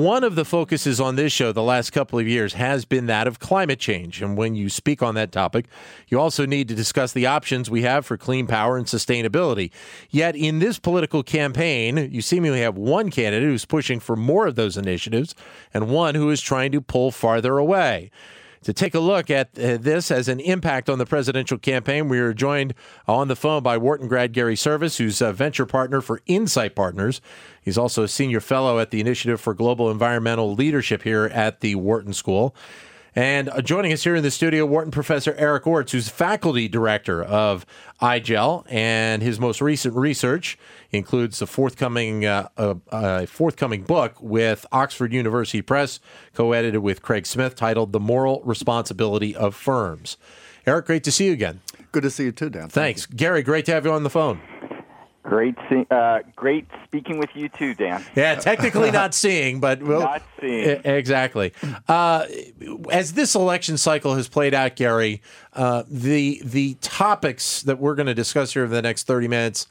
One of the focuses on this show the last couple of years has been that of climate change. And when you speak on that topic, you also need to discuss the options we have for clean power and sustainability. Yet in this political campaign, you seemingly have one candidate who's pushing for more of those initiatives and one who is trying to pull farther away. To take a look at uh, this as an impact on the presidential campaign, we are joined on the phone by Wharton grad Gary Survis, who's a venture partner for Insight Partners. He's also a senior fellow at the Initiative for Global Environmental Leadership here at the Wharton School. And uh, joining us here in the studio, Wharton professor Eric Orts, who's faculty director of IGEL, and his most recent research includes a forthcoming uh, a, a forthcoming book with Oxford University Press, co-edited with Craig Smith, titled "The Moral Responsibility of Firms." Eric, great to see you again. Good to see you too, Dan. Thanks, Gary. Great to have you on the phone. Great, see, uh, great speaking with you too, Dan. Yeah, technically not seeing, but we'll, not seeing exactly. Uh, as this election cycle has played out, Gary, uh, the the topics that we're going to discuss here over the next thirty minutes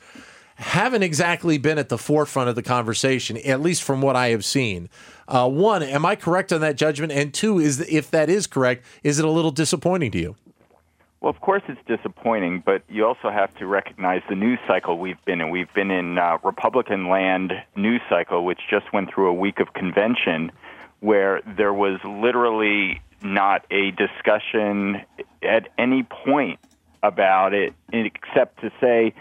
haven't exactly been at the forefront of the conversation, at least from what I have seen. Uh, one, am I correct on that judgment? And two, is if that is correct, is it a little disappointing to you? Well, of course it's disappointing, but you also have to recognize the news cycle we've been in. We've been in uh, Republican land news cycle, which just went through a week of convention where there was literally not a discussion at any point about it, except to say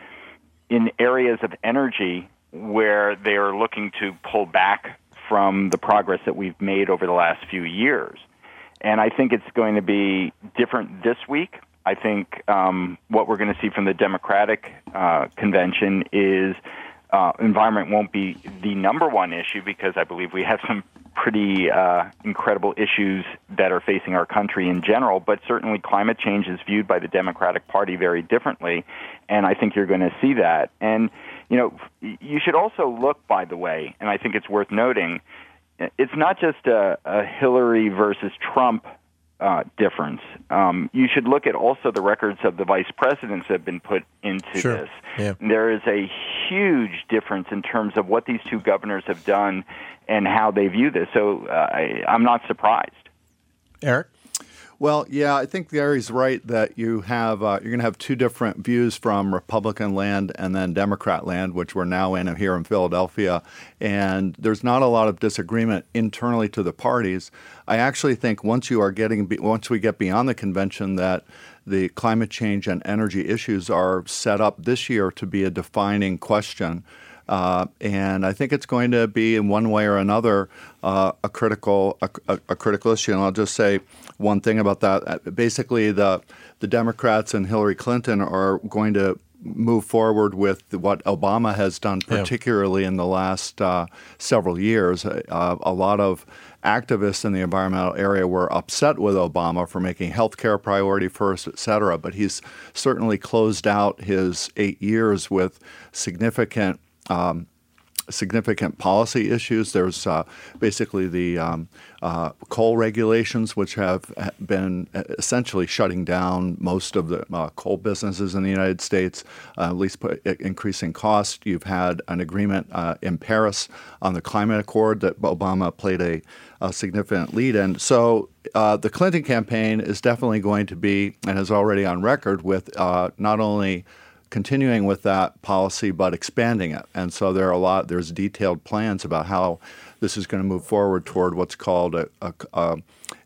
in areas of energy where they are looking to pull back from the progress that we've made over the last few years. And I think it's going to be different this week I think um, what we're going to see from the Democratic uh, convention is uh, environment won't be the number one issue because I believe we have some pretty uh, incredible issues that are facing our country in general, but certainly climate change is viewed by the Democratic Party very differently, and I think you're going to see that. And, you know, you should also look, by the way, and I think it's worth noting, it's not just a, a Hillary versus Trump uh, difference. Um, you should look at also the records of the vice presidents that have been put into sure. this. Yeah. There is a huge difference in terms of what these two governors have done and how they view this. So uh, I, I'm not surprised. Eric? Well, yeah, I think Gary's right that you have uh, you're going to have two different views from Republican land and then Democrat land, which we're now in here in Philadelphia, and there's not a lot of disagreement internally to the parties. I actually think once you are getting once we get beyond the convention that the climate change and energy issues are set up this year to be a defining question. Uh, and I think it's going to be, in one way or another, uh, a critical a, a, a, critical issue. And I'll just say one thing about that. Uh, basically, the the Democrats and Hillary Clinton are going to move forward with what Obama has done, particularly yeah. in the last uh, several years. Uh, a lot of activists in the environmental area were upset with Obama for making health care priority first, et cetera. But he's certainly closed out his eight years with significant um, significant policy issues. There's uh, basically the um, uh, coal regulations, which have been essentially shutting down most of the uh, coal businesses in the United States, uh, at least increasing cost. You've had an agreement uh, in Paris on the climate accord that Obama played a, a significant lead in. So uh, the Clinton campaign is definitely going to be, and is already on record with not only continuing with that policy but expanding it. And so there are a lot. There's detailed plans about how this is going to move forward toward what's called a, a, a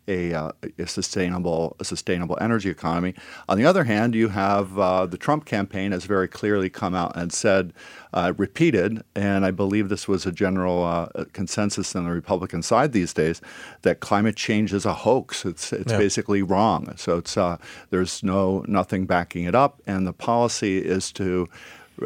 a, uh, a, sustainable a sustainable energy economy. On the other hand, you have uh, the Trump campaign has very clearly come out and said, uh, repeated, and I believe this was a general uh, consensus on the Republican side these days, that climate change is a hoax. It's it's yeah. basically wrong. So it's uh, there's no nothing backing it up, and the policy is to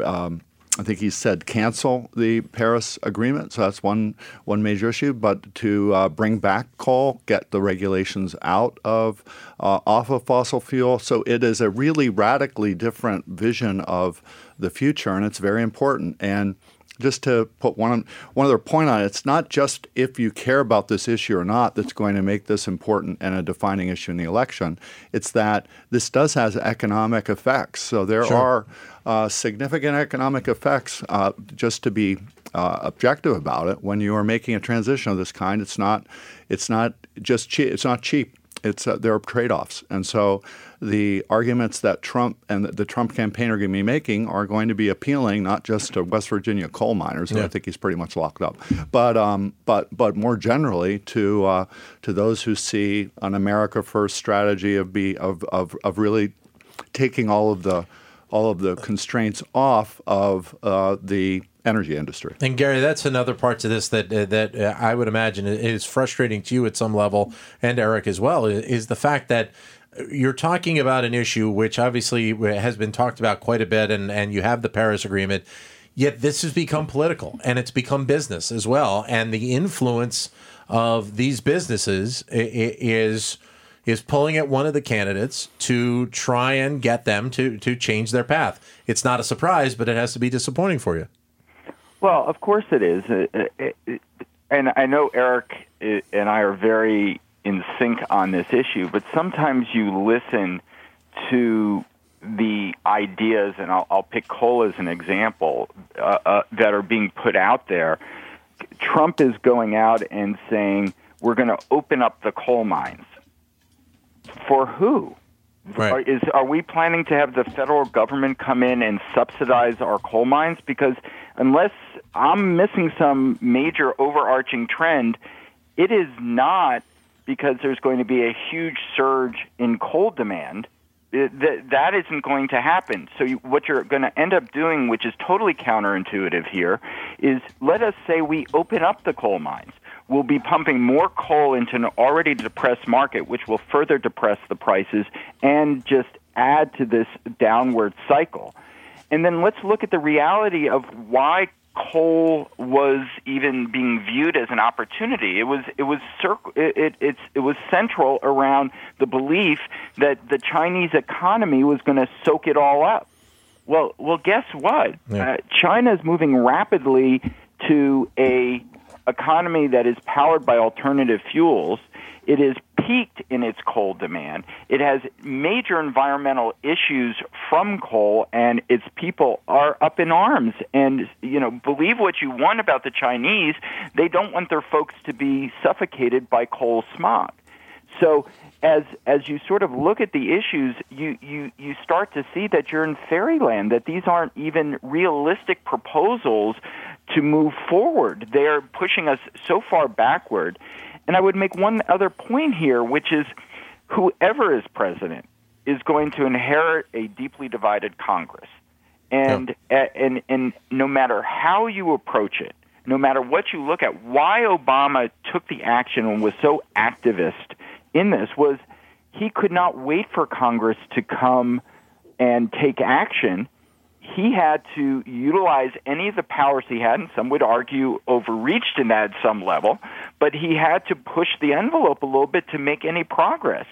um, I think he said cancel the Paris Agreement. So that's one one major issue. But to uh, bring back coal, get the regulations out of uh, off of fossil fuel. So it is a really radically different vision of the future, and it's very important. And just to put one one other point on it, it's not just if you care about this issue or not that's going to make this important and a defining issue in the election. It's that this does has economic effects. So there sure. are uh, significant economic effects. Uh, just to be uh, objective about it, when you are making a transition of this kind, it's not it's not just cheap. It's not cheap. It's uh, there are trade offs, and so the arguments that Trump and the Trump campaign are going to be making are going to be appealing not just to West Virginia coal miners, who yeah. I think he's pretty much locked up, but um, but but more generally to uh, to those who see an America First strategy of be of, of of really taking all of the all of the constraints off of uh, the energy industry. And Gary, that's another part to this that uh, that uh, I would imagine is frustrating to you at some level, and Eric as well, is the fact that you're talking about an issue which obviously has been talked about quite a bit, and, and you have the Paris Agreement. Yet this has become political and it's become business as well. And the influence of these businesses is is pulling at one of the candidates to try and get them to to change their path. It's not a surprise, but it has to be disappointing for you. Well, of course it is, and I know Eric and I are very in sync on this issue, but sometimes you listen to the ideas, and I'll, I'll pick coal as an example, uh, uh, that are being put out there. Trump is going out and saying, we're going to open up the coal mines. For who? Right. Are, is, are we planning to have the federal government come in and subsidize our coal mines? Because unless I'm missing some major overarching trend, it is not because there's going to be a huge surge in coal demand. that, that isn't going to happen. So, you, what you're going to end up doing, which is totally counterintuitive here, is let us say we open up the coal mines. We'll be pumping more coal into an already depressed market, which will further depress the prices and just add to this downward cycle. And then let's look at the reality of why coal was even being viewed as an opportunity. It was it was circ- it, it it's it was central around the belief that the Chinese economy was going to soak it all up. Well, well, guess what? Yeah. Uh, China is moving rapidly to a economy that is powered by alternative fuels. It is peaked in its coal demand. It has major environmental issues from coal, and its people are up in arms. And, you know, believe what you want about the Chinese, they don't want their folks to be suffocated by coal smog. So, as as you sort of look at the issues, you, you, you start to see that you're in fairyland, that these aren't even realistic proposals to move forward. They're pushing us so far backward. And I would make one other point here, which is whoever is president is going to inherit a deeply divided Congress. And, yep. and, and no matter how you approach it, no matter what you look at, why Obama took the action and was so activist in this was he could not wait for Congress to come and take action he had to utilize any of the powers he had, and some would argue overreached in that at some level, but he had to push the envelope a little bit to make any progress.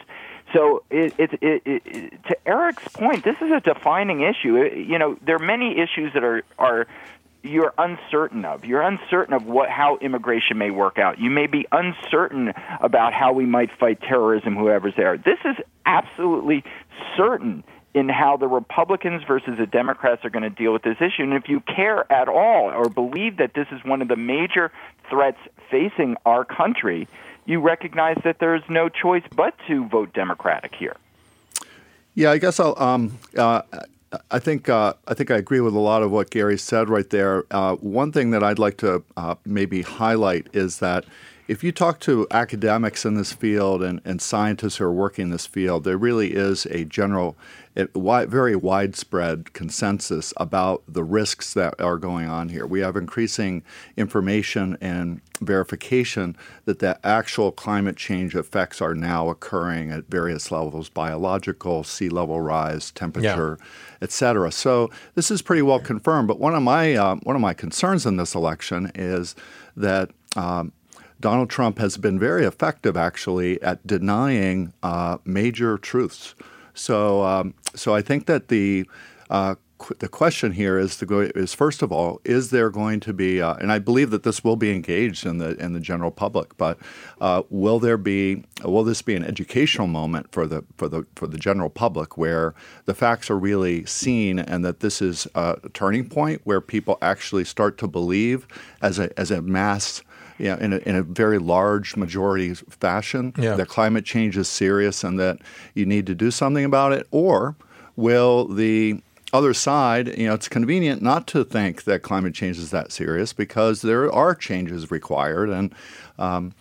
So, it, it, it, to Eric's point, this is a defining issue. You know, there are many issues that are are you're uncertain of. You're uncertain of what how immigration may work out. You may be uncertain about how we might fight terrorism, whoever's there. This is absolutely certain in how the Republicans versus the Democrats are going to deal with this issue. And if you care at all or believe that this is one of the major threats facing our country, you recognize that there's no choice but to vote Democratic here. Yeah, I guess I'll. Um, uh, I think uh, I think I agree with a lot of what Gary said right there. Uh, one thing that I'd like to uh, maybe highlight is that if you talk to academics in this field and, and scientists who are working in this field, there really is a general, very widespread consensus about the risks that are going on here. We have increasing information and verification that the actual climate change effects are now occurring at various levels biological, sea level rise, temperature, yeah. et cetera. So this is pretty well confirmed. But one of my, uh, one of my concerns in this election is that um, Donald Trump has been very effective, actually, at denying uh, major truths. So, um, so I think that the uh, the question here is to go is first of all, is there going to be, uh, and I believe that this will be engaged in the in the general public, but uh, will there be will this be an educational moment for the for the for the general public where the facts are really seen and that this is a turning point where people actually start to believe as a as a mass you know, in a, in a very large majority fashion Yeah. that climate change is serious and that you need to do something about it, or will the other side, you know, it's convenient not to think that climate change is that serious because there are changes required and. Um,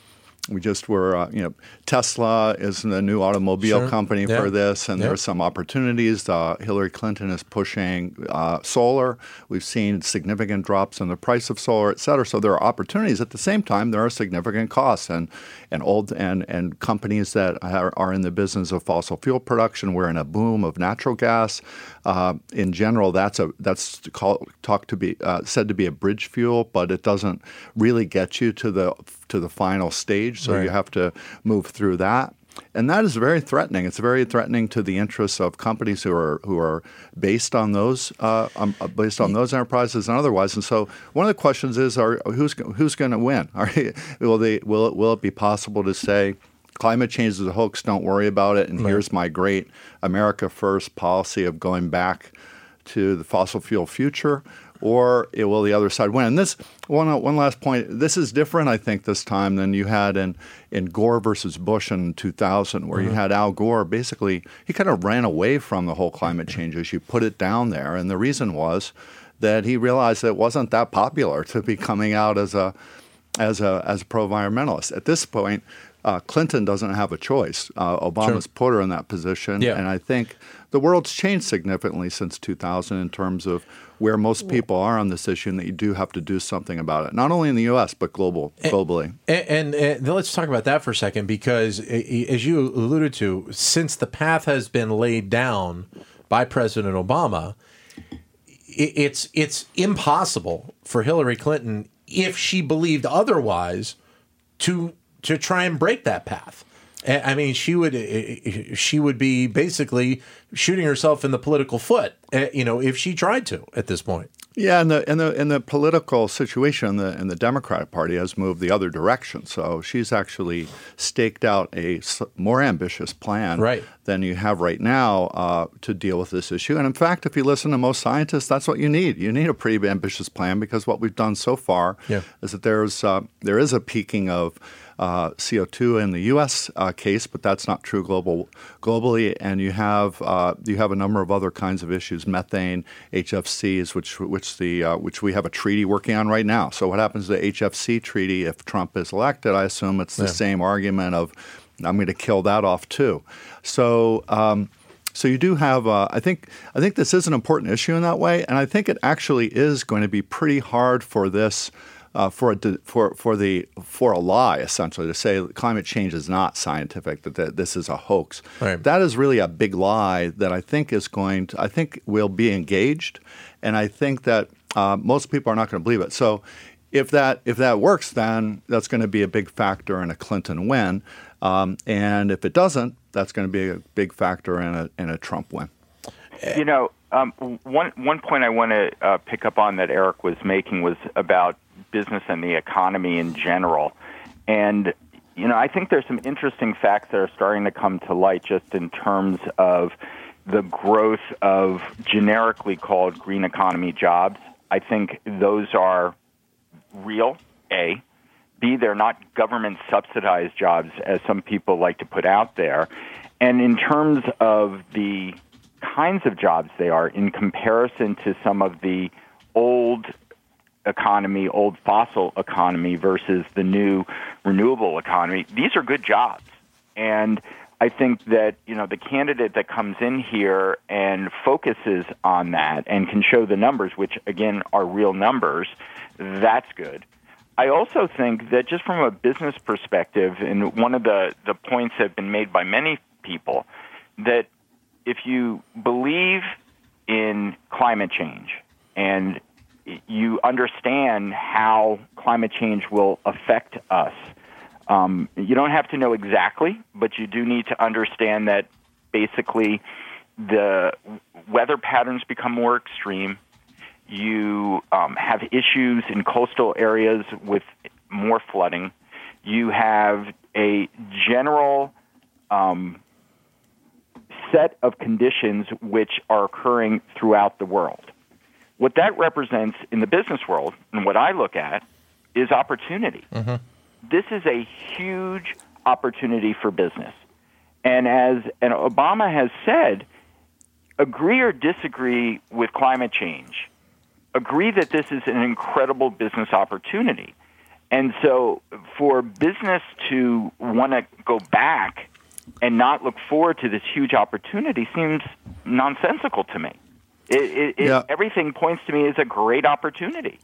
we just were, uh, you know, Tesla is the new automobile Sure. company Yeah. for this, and Yeah. there are some opportunities. Uh, Hillary Clinton is pushing uh, solar. We've seen significant drops in the price of solar, et cetera. So there are opportunities. At the same time, there are significant costs, and and old and and companies that are, are in the business of fossil fuel production. We're in a boom of natural gas. Uh, in general, that's a that's called, talked to be uh, said to be a bridge fuel, but it doesn't really get you to the to the final stage. So Right. you have to move through that. And that is very threatening. It's very threatening to the interests of companies who are who are based on those uh, um, uh, based on those enterprises and otherwise. And so one of the questions is: Are who's who's going to win? Are, will they will it will it be possible to say? Climate change is a hoax. Don't worry about it. And here's my great America First policy of going back to the fossil fuel future, or it will the other side win? And this one one last point. This is different, I think, this time than you had in in Gore versus Bush in 2000, where you had Al Gore basically he kind of ran away from the whole climate change issue, put it down there, and the reason was that he realized that it wasn't that popular to be coming out as a as a as a pro environmentalist. At this point, uh, Clinton doesn't have a choice. Uh, Obama's put her in that position, Yeah. and I think the world's changed significantly since 2000 in terms of where most people are on this issue, and that you do have to do something about it, not only in the U.S. but global globally. And, and, and let's talk about that for a second, because as you alluded to, since the path has been laid down by President Obama, it's it's impossible for Hillary Clinton, if she believed otherwise, to to try and break that path. I mean, she would she would be basically shooting herself in the political foot, eh, you know, if she tried to at this point. Yeah, and the and the and the political situation in the in the Democratic Party has moved the other direction. So she's actually staked out a more ambitious plan Right. than you have right now uh, to deal with this issue. And in fact, if you listen to most scientists, that's what you need. You need a pretty ambitious plan because what we've done so far Yeah. is that there's uh, there is a peaking of uh, CO2 in the U.S. Uh, case, but that's not true global globally. And you have uh, you have a number of other kinds of issues, methane, HFCs, which which the uh, which we have a treaty working on right now. So what happens to the HFC treaty if Trump is elected? I assume it's the Yeah. same argument of I'm going to kill that off too. So. Um, so you do have, uh, I think, I think this is an important issue in that way, and I think it actually is going to be pretty hard for this, uh, for a, for for the for a lie essentially to say climate change is not scientific, that, that this is a hoax. Right. That is really a big lie that I think is going to, I think will be engaged, and I think that uh, most people are not going to believe it. So. If that if that works, then that's going to be a big factor in a Clinton win, um, and if it doesn't, that's going to be a big factor in a in a Trump win. You know, um, one one point I want to uh, pick up on that Eric was making was about business and the economy in general, and you know, I think there's some interesting facts that are starting to come to light just in terms of the growth of generically called green economy jobs. I think those are real. A. B, they're not government subsidized jobs, as some people like to put out there. And in terms of the kinds of jobs they are, in comparison to some of the old economy, old fossil economy versus the new renewable economy, these are good jobs. And I think that, you know, the candidate that comes in here and focuses on that and can show the numbers, which again are real numbers, that's good. I also think that just from a business perspective, and one of the, the points that have been made by many people, that if you believe in climate change and you understand how climate change will affect us, um, you don't have to know exactly, but you do need to understand that basically the weather patterns become more extreme. You um, have issues in coastal areas with more flooding. You have a general um, set of conditions which are occurring throughout the world. What that represents in the business world, and what I look at, is opportunity. Mm-hmm. This is a huge opportunity for business. And as and Obama has said, agree or disagree with climate change, agree that this is an incredible business opportunity. And so for business to want to go back and not look forward to this huge opportunity seems nonsensical to me. It, it, yeah. everything points to me as a great opportunity.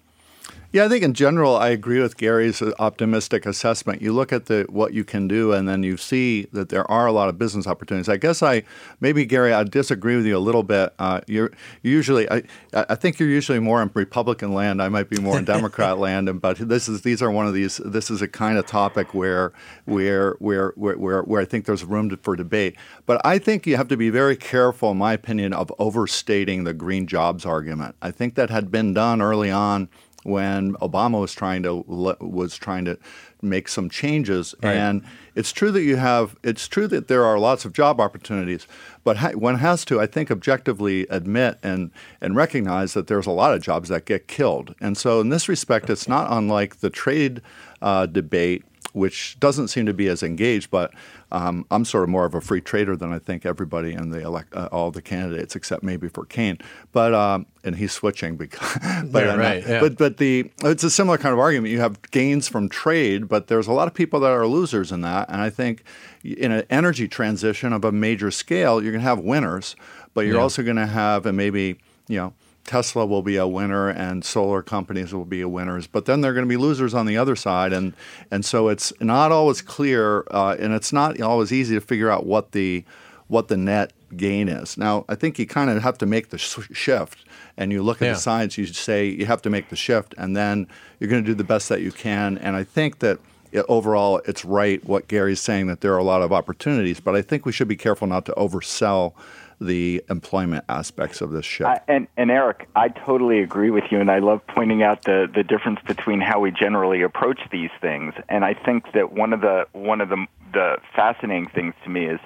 Yeah, I think in general, I agree with Gary's optimistic assessment. You look at the what you can do, and then you see that there are a lot of business opportunities. I guess I maybe Gary, I disagree with you a little bit. Uh, you're usually, I, I think you're usually more in Republican land. I might be more in Democrat land, and but this is these are one of these. This is a kind of topic where where where where where, where I think there's room to, for debate. But I think you have to be very careful, in my opinion, of overstating the green jobs argument. I think that had been done early on when Obama was trying to was trying to make some changes. Right. And it's true that you have it's true that there are lots of job opportunities, but ha- one has to, I think, objectively admit and and recognize that there's a lot of jobs that get killed. And so, in this respect, it's not unlike the trade uh, debate which doesn't seem to be as engaged. But um, I'm sort of more of a free trader than I think everybody in the elect, uh, all the candidates, except maybe for Kaine. But um, and he's switching because. but, yeah, right, yeah. but but the it's a similar kind of argument. You have gains from trade, but there's a lot of people that are losers in that. And I think in an energy transition of a major scale, you're going to have winners, but you're yeah. also going to have and maybe you know Tesla will be a winner and solar companies will be winners, but then they're going to be losers on the other side, and and so it's not always clear, uh, and it's not always easy to figure out what the what the net gain is. Now, I think you kind of have to make the sh- shift, and you look at yeah. the science. You say you have to make the shift, and then you're going to do the best that you can. And I think that it, overall, it's right what Gary's saying that there are a lot of opportunities, but I think we should be careful not to oversell the employment aspects of this. Uh, and, and Eric, I totally agree with you, and I love pointing out the, the difference between how we generally approach these things. And I think that one of the one of the the fascinating things to me is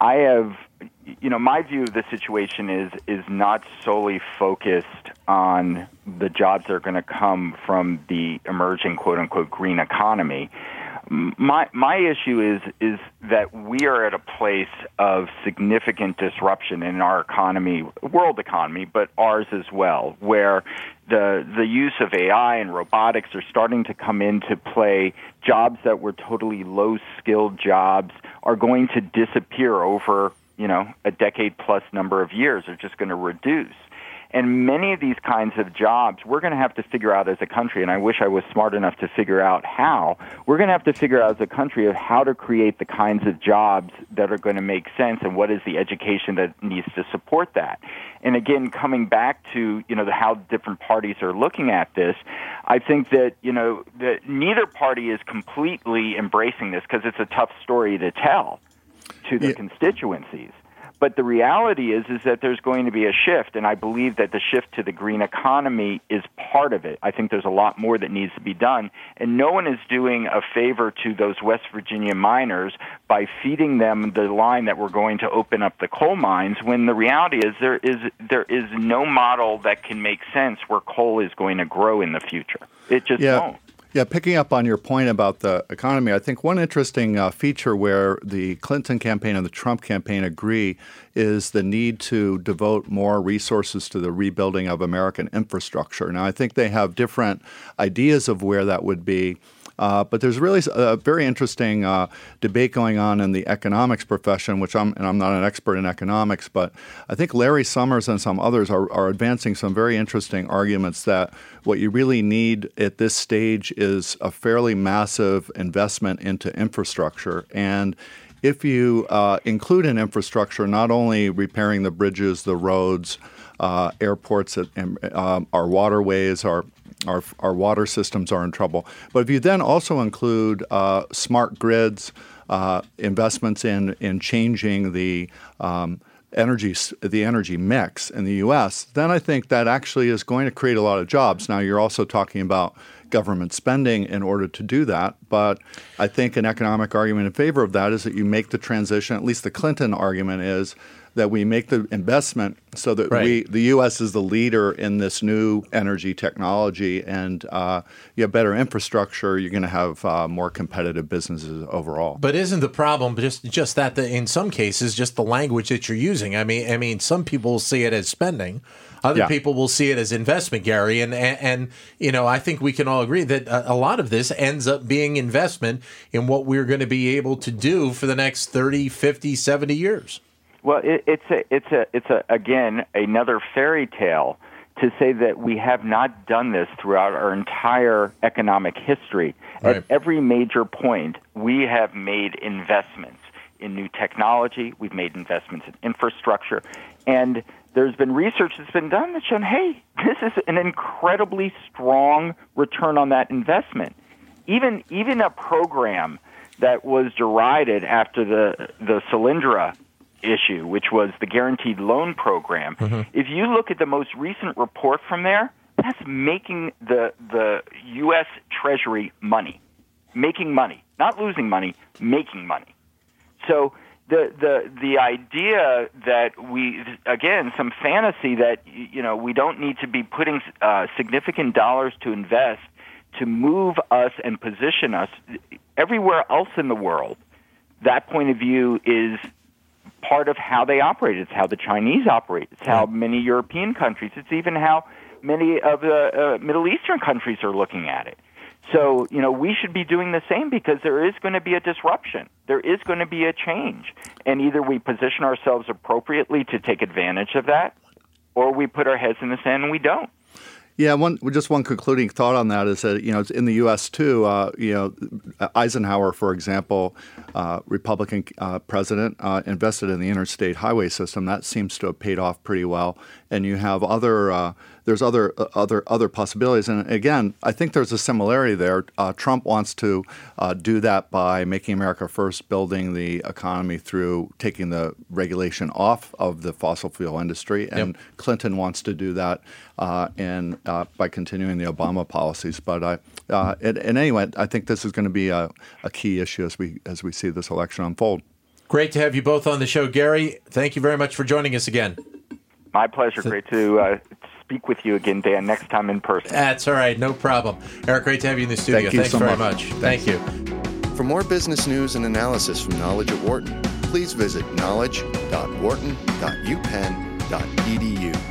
I have you know my view of the situation is is not solely focused on the jobs that are going to come from the emerging quote unquote green economy my my issue is is that we are at a place of significant disruption in our economy, world economy, but ours as well, where the the use of AI and robotics are starting to come into play. Jobs that were totally low skilled jobs are going to disappear over you know a decade plus number of years. Are just going to reduce. And many of these kinds of jobs, we're going to have to figure out as a country, and I wish I was smart enough to figure out how. We're going to have to figure out as a country of how to create the kinds of jobs that are going to make sense and what is the education that needs to support that. And again, coming back to, you know, the, how different parties are looking at this, I think that, you know, that neither party is completely embracing this because it's a tough story to tell to the yeah. constituencies. But the reality is is that there's going to be a shift, and I believe that the shift to the green economy is part of it. I think there's a lot more that needs to be done, and no one is doing a favor to those West Virginia miners by feeding them the line that we're going to open up the coal mines. When the reality is there is there is no model that can make sense where coal is going to grow in the future. It just yeah. won't. Yeah, picking up on your point about the economy, I think one interesting uh, feature where the Clinton campaign and the Trump campaign agree is the need to devote more resources to the rebuilding of American infrastructure. Now, I think they have different ideas of where that would be. Uh, but there's really a very interesting uh, debate going on in the economics profession, which I'm and I'm not an expert in economics, but I think Larry Summers and some others are, are advancing some very interesting arguments that what you really need at this stage is a fairly massive investment into infrastructure. And if you uh, include in infrastructure not only repairing the bridges, the roads, uh, airports, um, our waterways, our our, our water systems are in trouble. But if you then also include uh, smart grids, uh, investments in in changing the um, energy the energy mix in the U.S., then I think that actually is going to create a lot of jobs. Now you're also talking about government spending in order to do that, but I think an economic argument in favor of that is that you make the transition. At least the Clinton argument is that we make the investment so that right. we the U.S. is the leader in this new energy technology, and uh, you have better infrastructure. You're going to have uh, more competitive businesses overall. But isn't the problem just just that the, in some cases just the language that you're using? I mean, I mean, some people see it as spending. Other yeah. people will see it as investment, Gary, and, and, and you know I think we can all agree that a, a, lot of this ends up being investment in what we're going to be able to do for the next 30, 50, 70 years. Well, it, it's a, it's a, it's a, again another fairy tale to say that we have not done this throughout our entire economic history. Right. At every major point, we have made investments in new technology. We've made investments in infrastructure, and there's been research that's been done that's shown, hey, this is an incredibly strong return on that investment. Even even a program that was derided after the the Solyndra issue, which was the guaranteed loan program. Mm-hmm. If you look at the most recent report from there, that's making the the U.S. Treasury money, making money, not losing money, making money. So the the the idea that we again some fantasy that you know we don't need to be putting uh, significant dollars to invest to move us and position us everywhere else in the world. That point of view is part of how they operate. It's how the Chinese operate. It's how many European countries. It's even how many of the uh, Middle Eastern countries are looking at it. So, you know, we should be doing the same because there is going to be a disruption. There is going to be a change. And either we position ourselves appropriately to take advantage of that, or we put our heads in the sand and we don't. Yeah, one just one concluding thought on that is that you know in the U.S. too. Uh, you know, Eisenhower, for example, uh, Republican uh, president, uh, invested in the interstate highway system. That seems to have paid off pretty well. And you have other uh, there's other uh, other other possibilities. And again, I think there's a similarity there. Uh, Trump wants to uh, do that by making America first, building the economy through taking the regulation off of the fossil fuel industry, and yep. Clinton wants to do that uh, in uh, by continuing the Obama policies. But I, uh, in, in any event, I think this is going to be a, a key issue as we as we see this election unfold. Great to have you both on the show, Gary. Thank you very much for joining us again. My pleasure. Great to uh, speak with you again, Dan, next time in person. That's all right. No problem. Eric, great to have you in the studio. Thank you Thanks so very much. much. Thank you. For more business news and analysis from Knowledge at Wharton, please visit knowledge.wharton.upenn.edu.